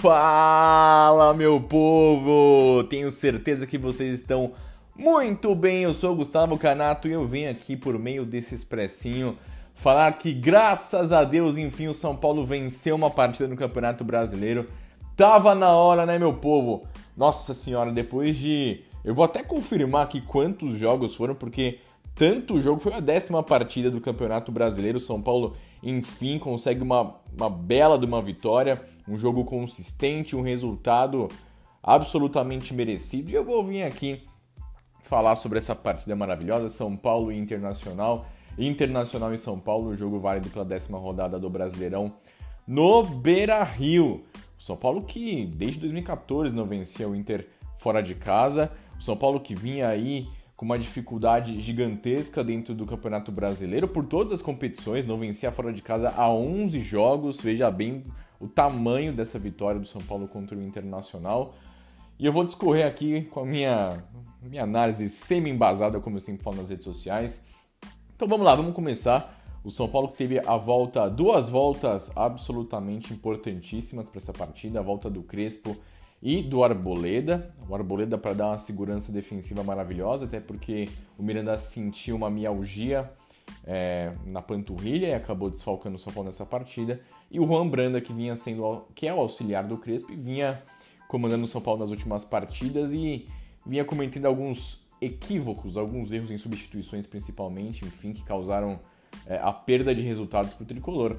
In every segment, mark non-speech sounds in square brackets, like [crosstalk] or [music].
Fala, meu povo! Tenho certeza que vocês estão muito bem. Eu sou Gustavo Canato e eu venho aqui por meio desse expressinho falar que graças a Deus, enfim, o São Paulo venceu uma partida no Campeonato Brasileiro. Tava na hora, né, meu povo? Nossa senhora, depois de eu vou até confirmar aqui quantos jogos foram, porque tanto jogo foi a décima partida do Campeonato Brasileiro. O São Paulo, enfim, consegue uma, uma bela de uma vitória um jogo consistente, um resultado absolutamente merecido. E eu vou vir aqui falar sobre essa partida maravilhosa, São Paulo e Internacional. Internacional e São Paulo, o jogo válido pela décima rodada do Brasileirão no Beira-Rio. O São Paulo que desde 2014 não vencia o Inter fora de casa. O São Paulo que vinha aí com uma dificuldade gigantesca dentro do Campeonato Brasileiro por todas as competições, não vencia fora de casa há 11 jogos. Veja bem o tamanho dessa vitória do São Paulo contra o Internacional. E eu vou discorrer aqui com a minha, minha análise semi-embasada, como eu sempre falo nas redes sociais. Então vamos lá, vamos começar. O São Paulo que teve a volta, duas voltas absolutamente importantíssimas para essa partida, a volta do Crespo e do Arboleda. O Arboleda para dar uma segurança defensiva maravilhosa, até porque o Miranda sentiu uma mialgia é, na panturrilha e acabou desfalcando o São Paulo nessa partida. E o Juan Branda, que vinha sendo que é o auxiliar do Crespo, vinha comandando o São Paulo nas últimas partidas e vinha cometendo alguns equívocos, alguns erros em substituições principalmente, enfim, que causaram é, a perda de resultados para o tricolor.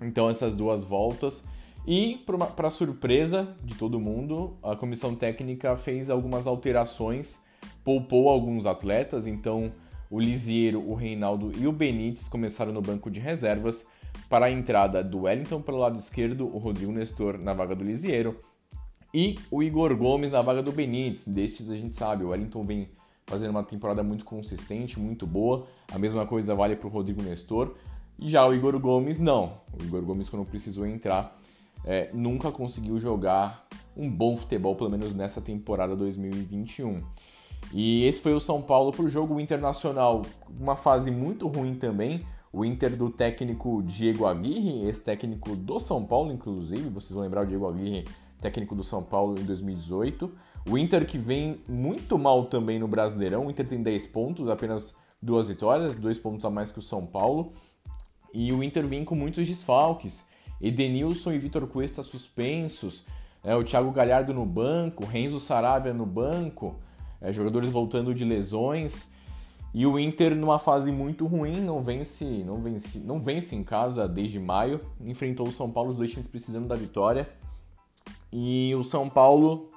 Então essas duas voltas e para surpresa de todo mundo, a comissão técnica fez algumas alterações, poupou alguns atletas, então o Lisiero, o Reinaldo e o Benítez começaram no banco de reservas para a entrada do Wellington pelo lado esquerdo, o Rodrigo Nestor na vaga do Lisiero e o Igor Gomes na vaga do Benítez. Destes a gente sabe, o Wellington vem fazendo uma temporada muito consistente, muito boa. A mesma coisa vale para o Rodrigo Nestor. E já o Igor Gomes não. O Igor Gomes, quando precisou entrar, é, nunca conseguiu jogar um bom futebol, pelo menos nessa temporada 2021. E esse foi o São Paulo para o jogo internacional, uma fase muito ruim também. O Inter do técnico Diego Aguirre, esse técnico do São Paulo, inclusive, vocês vão lembrar o Diego Aguirre, técnico do São Paulo em 2018. O Inter que vem muito mal também no Brasileirão. O Inter tem 10 pontos, apenas duas vitórias, dois pontos a mais que o São Paulo. E o Inter vem com muitos desfalques. Edenilson e Vitor Cuesta suspensos, é, o Thiago Galhardo no banco, Renzo Saravia no banco é, jogadores voltando de lesões. E o Inter numa fase muito ruim, não vence, não vence, não vence em casa desde maio. Enfrentou o São Paulo, os dois times precisando da vitória. E o São Paulo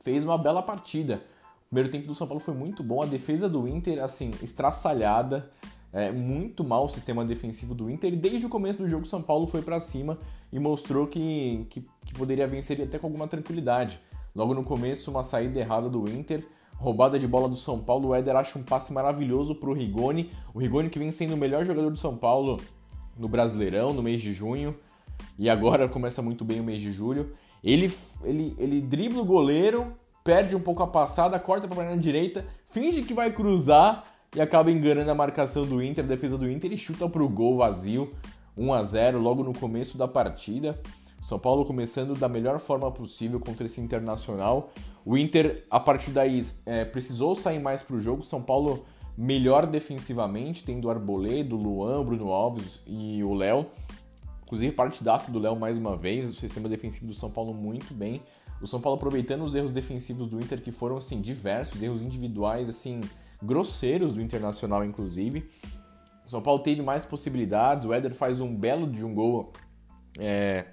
fez uma bela partida. O primeiro tempo do São Paulo foi muito bom, a defesa do Inter assim estraçalhada, é, muito mal o sistema defensivo do Inter. Desde o começo do jogo São Paulo foi para cima e mostrou que, que, que poderia vencer até com alguma tranquilidade. Logo no começo, uma saída errada do Inter Roubada de bola do São Paulo, o Éder acha um passe maravilhoso para o Rigoni. O Rigoni que vem sendo o melhor jogador do São Paulo no Brasileirão, no mês de junho. E agora começa muito bem o mês de julho. Ele, ele, ele dribla o goleiro, perde um pouco a passada, corta para a direita, finge que vai cruzar e acaba enganando a marcação do Inter, a defesa do Inter e chuta para o gol vazio. 1 a 0 logo no começo da partida. São Paulo começando da melhor forma possível contra esse Internacional. O Inter, a partir daí, é, precisou sair mais para o jogo. São Paulo melhor defensivamente, tendo Arboleda, Luan, Bruno Alves e o Léo. Inclusive, partidaça do Léo mais uma vez. O sistema defensivo do São Paulo muito bem. O São Paulo aproveitando os erros defensivos do Inter, que foram, assim, diversos, erros individuais, assim, grosseiros do Internacional, inclusive. O São Paulo teve mais possibilidades. O Éder faz um belo de um gol é,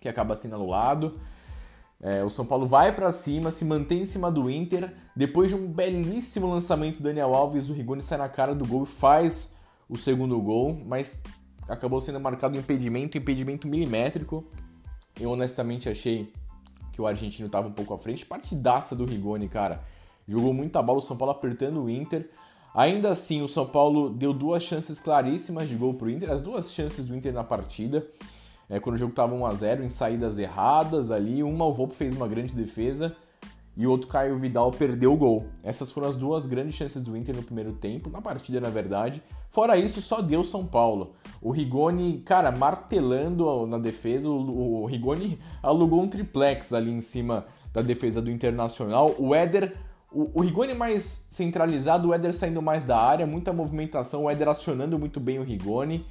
que acaba sendo anulado. É, o São Paulo vai para cima, se mantém em cima do Inter. Depois de um belíssimo lançamento do Daniel Alves, o Rigoni sai na cara do gol e faz o segundo gol, mas acabou sendo marcado um impedimento, impedimento milimétrico. Eu honestamente achei que o argentino estava um pouco à frente. Partidaça do Rigoni, cara. Jogou muita bola, o São Paulo apertando o Inter. Ainda assim, o São Paulo deu duas chances claríssimas de gol para o Inter, as duas chances do Inter na partida é, quando o jogo estava 1 a 0 em saídas erradas ali. Uma o Volpe fez uma grande defesa e o outro Caio Vidal perdeu o gol. Essas foram as duas grandes chances do Inter no primeiro tempo, na partida na verdade. Fora isso, só deu São Paulo. O Rigoni, cara, martelando na defesa, o, o Rigoni alugou um triplex ali em cima da defesa do Internacional. O Éder o, o Rigoni mais centralizado, o Éder saindo mais da área, muita movimentação, o Éder acionando muito bem o Rigoni.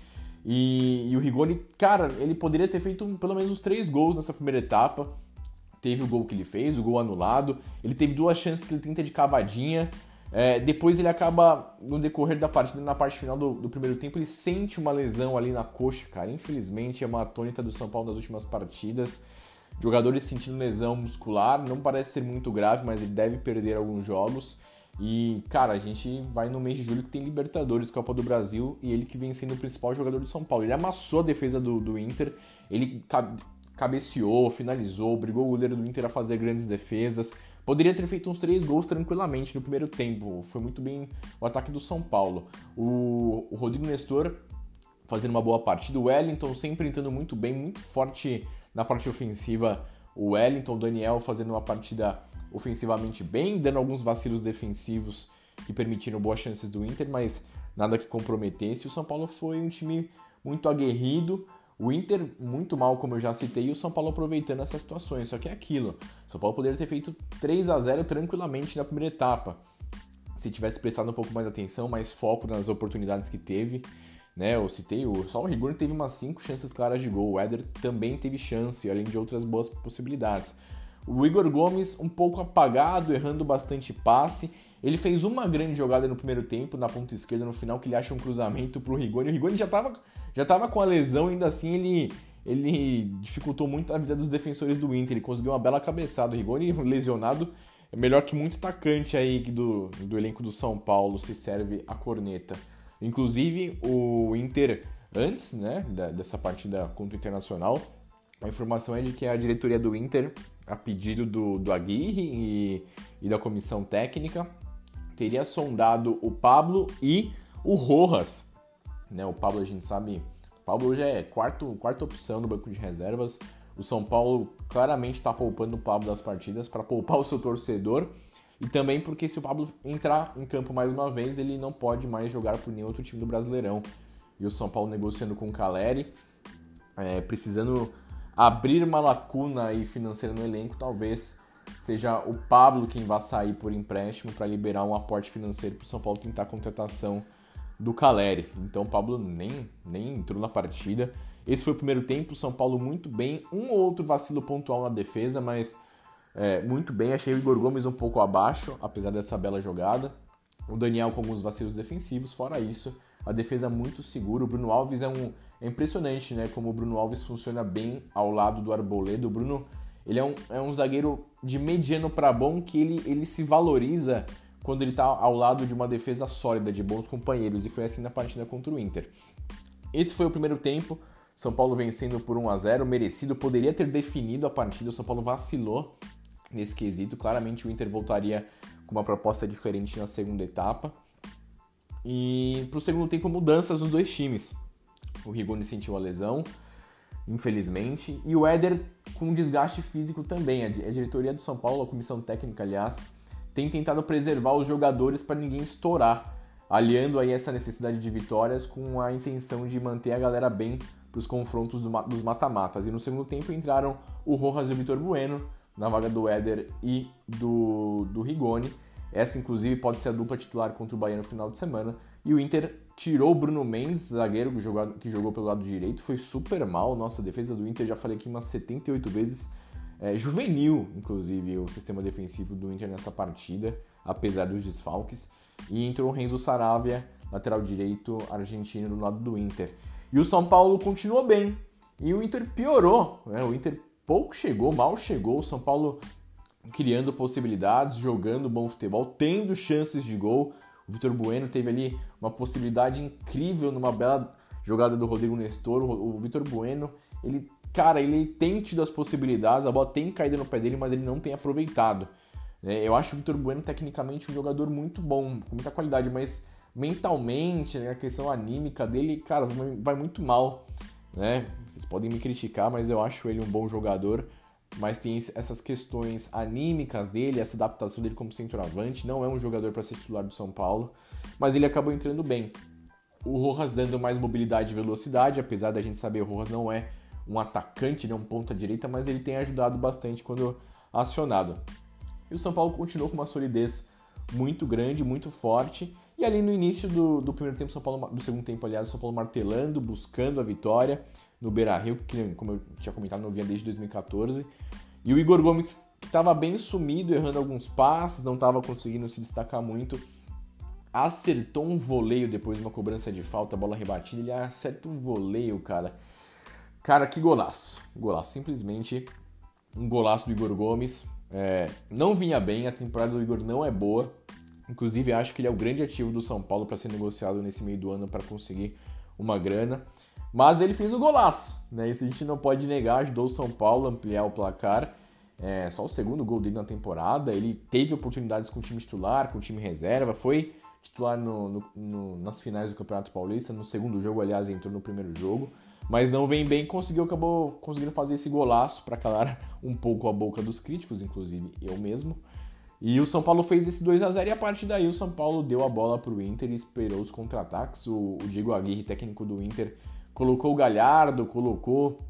E, e, o Rigoni, cara, ele poderia ter feito pelo menos uns três gols nessa primeira etapa. Teve o gol que ele fez, o gol anulado. Ele teve duas chances que ele tenta de cavadinha. É, depois ele acaba, no decorrer da partida, na parte final do, do, primeiro tempo, ele sente uma lesão ali na coxa, cara. Infelizmente é uma tônica do São Paulo nas últimas partidas. Jogadores sentindo lesão muscular, não parece ser muito grave, mas ele deve perder alguns jogos. E, cara, a gente vai no mês de julho que tem Libertadores, Copa do Brasil, e ele que vem sendo o principal jogador de São Paulo. Ele amassou a defesa do, do Inter, ele cabeceou, finalizou, brigou o goleiro do Inter a fazer grandes defesas. Poderia ter feito uns três gols tranquilamente no primeiro tempo. Foi muito bem o ataque do São Paulo. O, o Rodrigo Nestor fazendo uma boa partida. O Wellington sempre entrando muito bem, muito forte na parte ofensiva. O Wellington, o Daniel fazendo uma partida ofensivamente bem, dando alguns vacilos defensivos que permitiram boas chances do Inter, mas nada que comprometesse. O São Paulo foi um time muito aguerrido, o Inter muito mal, como eu já citei, e o São Paulo aproveitando essas situações. Só que é aquilo, o São Paulo poderia ter feito 3 a 0 tranquilamente na primeira etapa. Se tivesse prestado um pouco mais atenção, mais foco nas oportunidades que teve, né? Eu citei, o, só o Rigor teve umas 5 chances claras de gol, o Éder também teve chance, além de outras boas possibilidades. O Igor Gomes um pouco apagado, errando bastante passe. Ele fez uma grande jogada no primeiro tempo, na ponta esquerda, no final, que ele acha um cruzamento pro Rigoni. O Rigoni já estava já tava com a lesão, ainda assim ele, ele dificultou muito a vida dos defensores do Inter. Ele conseguiu uma bela cabeçada. O Rigoni, lesionado, é melhor que muito atacante aí do, do elenco do São Paulo, se serve a corneta. Inclusive, o Inter, antes né, dessa partida contra o Internacional, a informação é de que a diretoria do Inter a pedido do, do Aguirre e, e da comissão técnica, teria sondado o Pablo e o Rojas. Né, o Pablo, a gente sabe, o Pablo hoje é quarto, quarta opção no banco de reservas. O São Paulo claramente está poupando o Pablo das partidas para poupar o seu torcedor. E também porque se o Pablo entrar em campo mais uma vez, ele não pode mais jogar por nenhum outro time do Brasileirão. E o São Paulo negociando com o Caleri, é, precisando abrir uma lacuna aí financeira no elenco, talvez seja o Pablo quem vá sair por empréstimo para liberar um aporte financeiro para o São Paulo tentar a contratação do Caleri. Então o Pablo nem, nem entrou na partida. Esse foi o primeiro tempo, o São Paulo muito bem, um ou outro vacilo pontual na defesa, mas é, muito bem. Achei o Igor Gomes um pouco abaixo, apesar dessa bela jogada. O Daniel com alguns vacilos defensivos, fora isso, a defesa muito segura. O Bruno Alves é um, é impressionante, né? Como o Bruno Alves funciona bem ao lado do Arboleda. O Bruno, ele é um, é um zagueiro de mediano para bom que ele, ele se valoriza quando ele está ao lado de uma defesa sólida, de bons companheiros. E foi assim na partida contra o Inter. Esse foi o primeiro tempo. São Paulo vencendo por 1 a 0 merecido. Poderia ter definido a partida. O São Paulo vacilou nesse quesito. Claramente o Inter voltaria com uma proposta diferente na segunda etapa. E para o segundo tempo, mudanças nos dois times. O Rigoni sentiu a lesão, infelizmente, e o Éder com desgaste físico também. A diretoria do São Paulo, a comissão técnica, aliás, tem tentado preservar os jogadores para ninguém estourar, aliando aí essa necessidade de vitórias com a intenção de manter a galera bem para os confrontos dos mata-matas. E no segundo tempo entraram o Rojas e o Vitor Bueno na vaga do Éder e do, do Rigoni. Essa, inclusive, pode ser a dupla titular contra o Bahia no final de semana. E o Inter tirou o Bruno Mendes, zagueiro que jogou, que jogou pelo lado direito, foi super mal. Nossa, a defesa do Inter, já falei aqui umas 78 vezes. É, juvenil, inclusive, o sistema defensivo do Inter nessa partida, apesar dos desfalques. E entrou o Renzo Saravia, lateral direito argentino, do lado do Inter. E o São Paulo continuou bem. E o Inter piorou. Né? O Inter pouco chegou, mal chegou. O São Paulo criando possibilidades, jogando bom futebol, tendo chances de gol. O Vitor Bueno teve ali uma possibilidade incrível numa bela jogada do Rodrigo Nestor. O Vitor Bueno, ele, cara, ele tem tido as possibilidades, a bola tem caído no pé dele, mas ele não tem aproveitado. É, eu acho o Vitor Bueno tecnicamente um jogador muito bom, com muita qualidade, mas mentalmente, né, a questão anímica dele, cara, vai muito mal. Né? Vocês podem me criticar, mas eu acho ele um bom jogador. Mas tem essas questões anímicas dele, essa adaptação dele como centroavante. Não é um jogador para ser titular do São Paulo, mas ele acabou entrando bem. O Rojas dando mais mobilidade e velocidade, apesar da gente saber o Rojas não é um atacante, não é um ponta direita, mas ele tem ajudado bastante quando acionado. E o São Paulo continuou com uma solidez muito grande, muito forte. E ali no início do, do primeiro tempo, São Paulo, do segundo tempo, aliás, São Paulo martelando, buscando a vitória no Beira Rio, que, como eu tinha comentado, não vinha desde 2014. E o Igor Gomes, estava bem sumido, errando alguns passes, não estava conseguindo se destacar muito, acertou um voleio depois de uma cobrança de falta, bola rebatida, ele acerta um voleio, cara. Cara, que golaço. Golaço, simplesmente um golaço do Igor Gomes. É, não vinha bem, a temporada do Igor não é boa. Inclusive, acho que ele é o grande ativo do São Paulo para ser negociado nesse meio do ano para conseguir uma grana. Mas ele fez o golaço, né? Isso a gente não pode negar, ajudou o São Paulo a ampliar o placar. É, só o segundo gol dele na temporada. Ele teve oportunidades com o time titular, com o time reserva, foi titular no, no, no, nas finais do Campeonato Paulista. No segundo jogo, aliás, entrou no primeiro jogo mas não vem bem, conseguiu acabou conseguindo fazer esse golaço para calar [laughs] um pouco a boca dos críticos, inclusive eu mesmo. E o São Paulo fez esse 2 a 0 e a partir daí o São Paulo deu a bola para o Inter e esperou os contra-ataques. O, o Diego Aguirre, técnico do Inter, colocou o Galhardo, colocou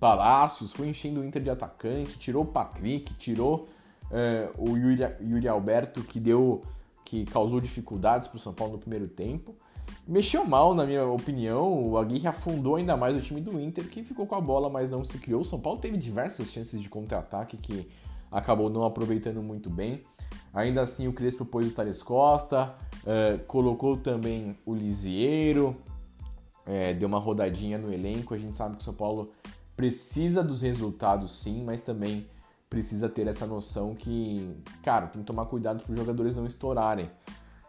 Palácios, foi enchendo o Inter de atacante, tirou o Patrick, tirou é, o Yuri, Yuri Alberto, que deu que causou dificuldades para o São Paulo no primeiro tempo. Mexeu mal, na minha opinião. O Aguirre afundou ainda mais o time do Inter, que ficou com a bola, mas não se criou. O São Paulo teve diversas chances de contra-ataque que acabou não aproveitando muito bem. Ainda assim, o Crespo pôs o Thales Costa, uh, colocou também o Lisieiro, é, deu uma rodadinha no elenco. A gente sabe que o São Paulo precisa dos resultados sim, mas também precisa ter essa noção que, cara, tem que tomar cuidado para os jogadores não estourarem.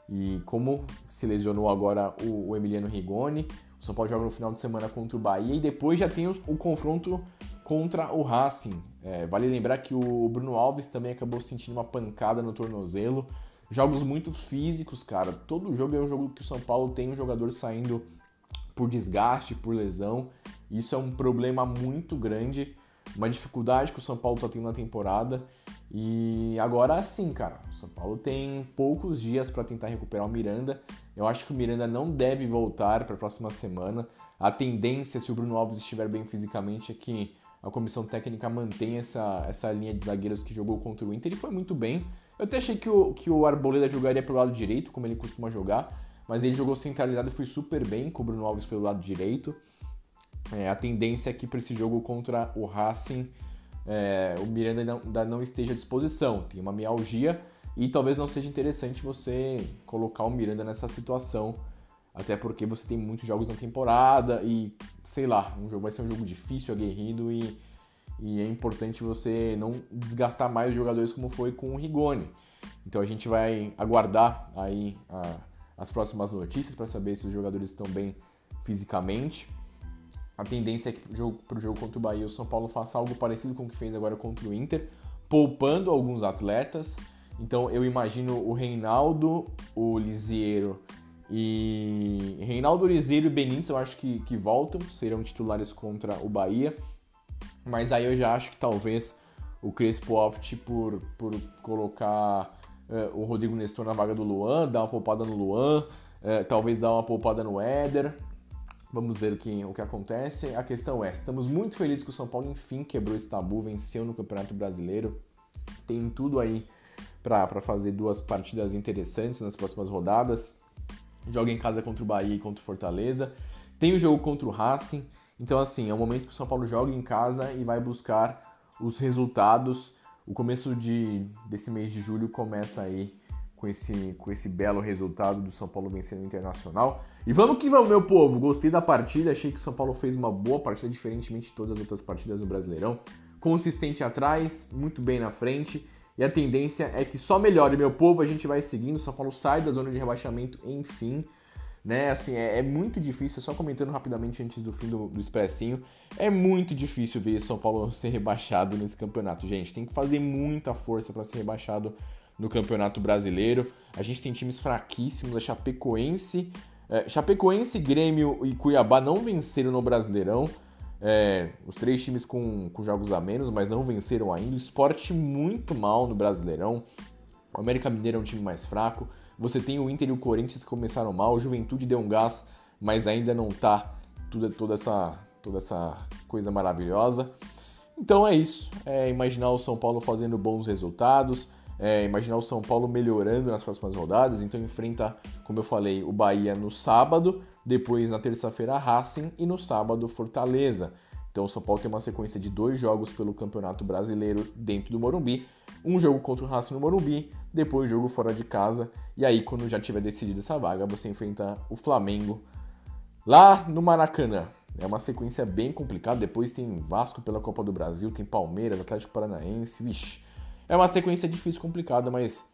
E como se lesionou agora o, o Emiliano Rigoni, o São Paulo joga no final de semana contra o Bahia e depois já tem os, o confronto contra o Racing. É, vale lembrar que o Bruno Alves também acabou sentindo uma pancada no tornozelo. Jogos muito físicos, cara. Todo jogo é um jogo que o São Paulo tem um jogador saindo por desgaste, por lesão. Isso é um problema muito grande, uma dificuldade que o São Paulo está tendo na temporada. E agora sim, cara, o São Paulo tem poucos dias para tentar recuperar o Miranda. Eu acho que o Miranda não deve voltar para a próxima semana. A tendência, se o Bruno Alves estiver bem fisicamente, é que a comissão técnica mantenha essa, essa linha de zagueiros que jogou contra o Inter e foi muito bem. Eu até achei que o, que o Arboleda jogaria pelo lado direito, como ele costuma jogar, mas ele jogou centralizado e foi super bem com o Bruno Alves pelo lado direito. É, a tendência é que para esse jogo contra o Racing é, o Miranda ainda não esteja à disposição, tem uma mialgia e talvez não seja interessante você colocar o Miranda nessa situação, até porque você tem muitos jogos na temporada e sei lá, um jogo vai ser um jogo difícil, aguerrido e, e é importante você não desgastar mais os jogadores como foi com o Rigoni. Então a gente vai aguardar aí a, as próximas notícias para saber se os jogadores estão bem fisicamente. A tendência é que para o jogo contra o Bahia o São Paulo faça algo parecido com o que fez agora contra o Inter, poupando alguns atletas. Então eu imagino o Reinaldo, o Lisieiro e. Reinaldo, Lisieiro e Benítez eu acho que, que voltam, serão titulares contra o Bahia. Mas aí eu já acho que talvez o Crespo opte por, por colocar uh, o Rodrigo Nestor na vaga do Luan, dar uma poupada no Luan, uh, talvez dar uma poupada no Éder. Vamos ver o que, o que acontece. A questão é: estamos muito felizes que o São Paulo enfim quebrou esse tabu, venceu no Campeonato Brasileiro. Tem tudo aí para fazer duas partidas interessantes nas próximas rodadas. Joga em casa contra o Bahia e contra o Fortaleza. Tem o jogo contra o Racing. Então, assim, é o momento que o São Paulo joga em casa e vai buscar os resultados. O começo de, desse mês de julho começa aí com esse, com esse belo resultado do São Paulo vencendo o Internacional. E vamos que vamos, meu povo! Gostei da partida, achei que o São Paulo fez uma boa partida, diferentemente de todas as outras partidas do Brasileirão. consistente atrás, muito bem na frente. E a tendência é que só melhore, meu povo. A gente vai seguindo. São Paulo sai da zona de rebaixamento, enfim. Né, assim, é, é muito difícil, só comentando rapidamente antes do fim do, do Expressinho, é muito difícil ver São Paulo [laughs] ser rebaixado nesse campeonato, gente. Tem que fazer muita força para ser rebaixado no Campeonato Brasileiro. A gente tem times fraquíssimos, a Chapecoense, é, Chapecoense, Grêmio e Cuiabá não venceram no Brasileirão. É, os três times com, com jogos a menos, mas não venceram ainda. O esporte muito mal no Brasileirão. O América Mineiro é um time mais fraco. Você tem o Inter e o Corinthians que começaram mal. O Juventude deu um gás, mas ainda não tá tudo, toda, essa, toda essa coisa maravilhosa. Então é isso. É imaginar o São Paulo fazendo bons resultados. É, imaginar o São Paulo melhorando nas próximas rodadas. Então enfrenta, como eu falei, o Bahia no sábado depois, na terça-feira, Racing e no sábado, Fortaleza. Então, o São Paulo tem uma sequência de dois jogos pelo Campeonato Brasileiro dentro do Morumbi. Um jogo contra o Racing no Morumbi, depois jogo fora de casa. E aí, quando já tiver decidido essa vaga, você enfrenta o Flamengo lá no Maracanã. É uma sequência bem complicada. Depois tem Vasco pela Copa do Brasil, tem Palmeiras, Atlético Paranaense. Vixe, é uma sequência difícil, complicada, mas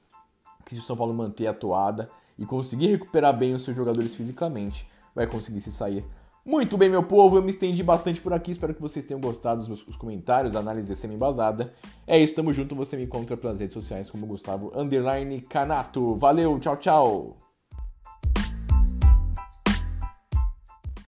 que se o São Paulo manter a toada e conseguir recuperar bem os seus jogadores fisicamente, vai conseguir se sair. Muito bem, meu povo, eu me estendi bastante por aqui, espero que vocês tenham gostado dos meus comentários, a análise semi-embasada. É isso, tamo junto, você me encontra pelas redes sociais como Gustavo Underline Canato. Valeu, tchau, tchau!